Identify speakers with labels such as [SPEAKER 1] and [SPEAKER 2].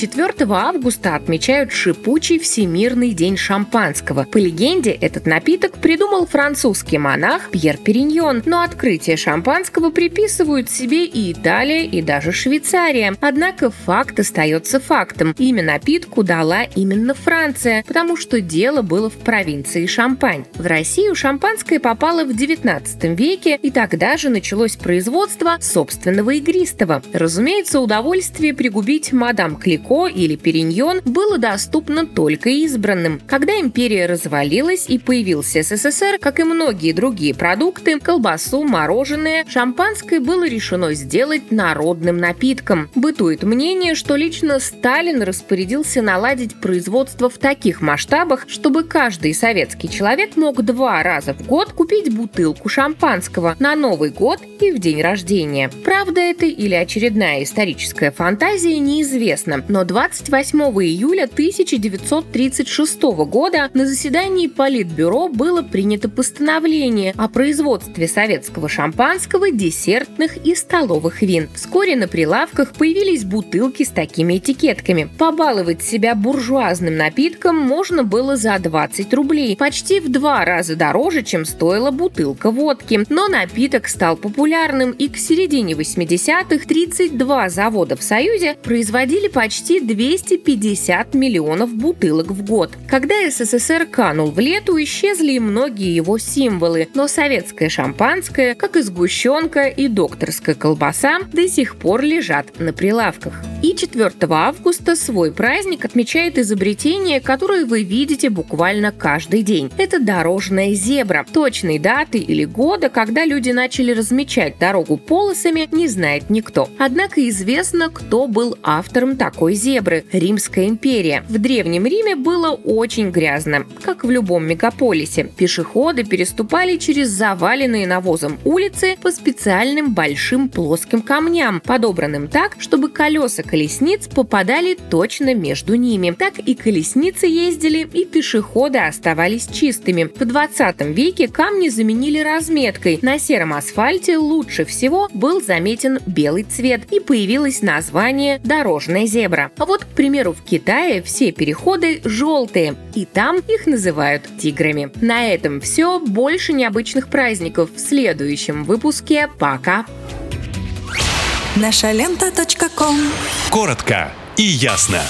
[SPEAKER 1] 4 августа отмечают шипучий Всемирный день шампанского. По легенде, этот напиток придумал французский монах Пьер Периньон, но открытие шампанского приписывают себе и Италия, и даже Швейцария. Однако факт остается фактом. Имя напитку дала именно Франция, потому что дело было в провинции Шампань. В Россию шампанское попало в 19 веке, и тогда же началось производство собственного игристого. Разумеется, удовольствие пригубить мадам Клико Клико или Периньон было доступно только избранным. Когда империя развалилась и появился СССР, как и многие другие продукты, колбасу, мороженое, шампанское было решено сделать народным напитком. Бытует мнение, что лично Сталин распорядился наладить производство в таких масштабах, чтобы каждый советский человек мог два раза в год купить бутылку шампанского на Новый год и в день рождения. Правда это или очередная историческая фантазия, неизвестно, но 28 июля 1936 года на заседании Политбюро было принято постановление о производстве советского шампанского, десертных и столовых вин. Вскоре на прилавках появились бутылки с такими этикетками. Побаловать себя буржуазным напитком можно было за 20 рублей, почти в два раза дороже, чем стоила бутылка водки. Но напиток стал популярным, и к середине 80-х 32 завода в Союзе производили почти почти 250 миллионов бутылок в год. Когда СССР канул в лету, исчезли и многие его символы, но советское шампанское, как и сгущенка и докторская колбаса, до сих пор лежат на прилавках. И 4 августа свой праздник отмечает изобретение, которое вы видите буквально каждый день. Это дорожная зебра. Точной даты или года, когда люди начали размечать дорогу полосами, не знает никто. Однако известно, кто был автором такой зебры – Римская империя. В Древнем Риме было очень грязно, как в любом мегаполисе. Пешеходы переступали через заваленные навозом улицы по специальным большим плоским камням, подобранным так, чтобы колеса колесниц попадали точно между ними. Так и колесницы ездили, и пешеходы оставались чистыми. В 20 веке камни заменили разметкой. На сером асфальте лучше всего был заметен белый цвет, и появилось название «дорожная зебра» А вот, к примеру, в Китае все переходы желтые, и там их называют тиграми. На этом все. Больше необычных праздников в следующем выпуске. Пока!
[SPEAKER 2] Наша лента.
[SPEAKER 3] Коротко и ясно.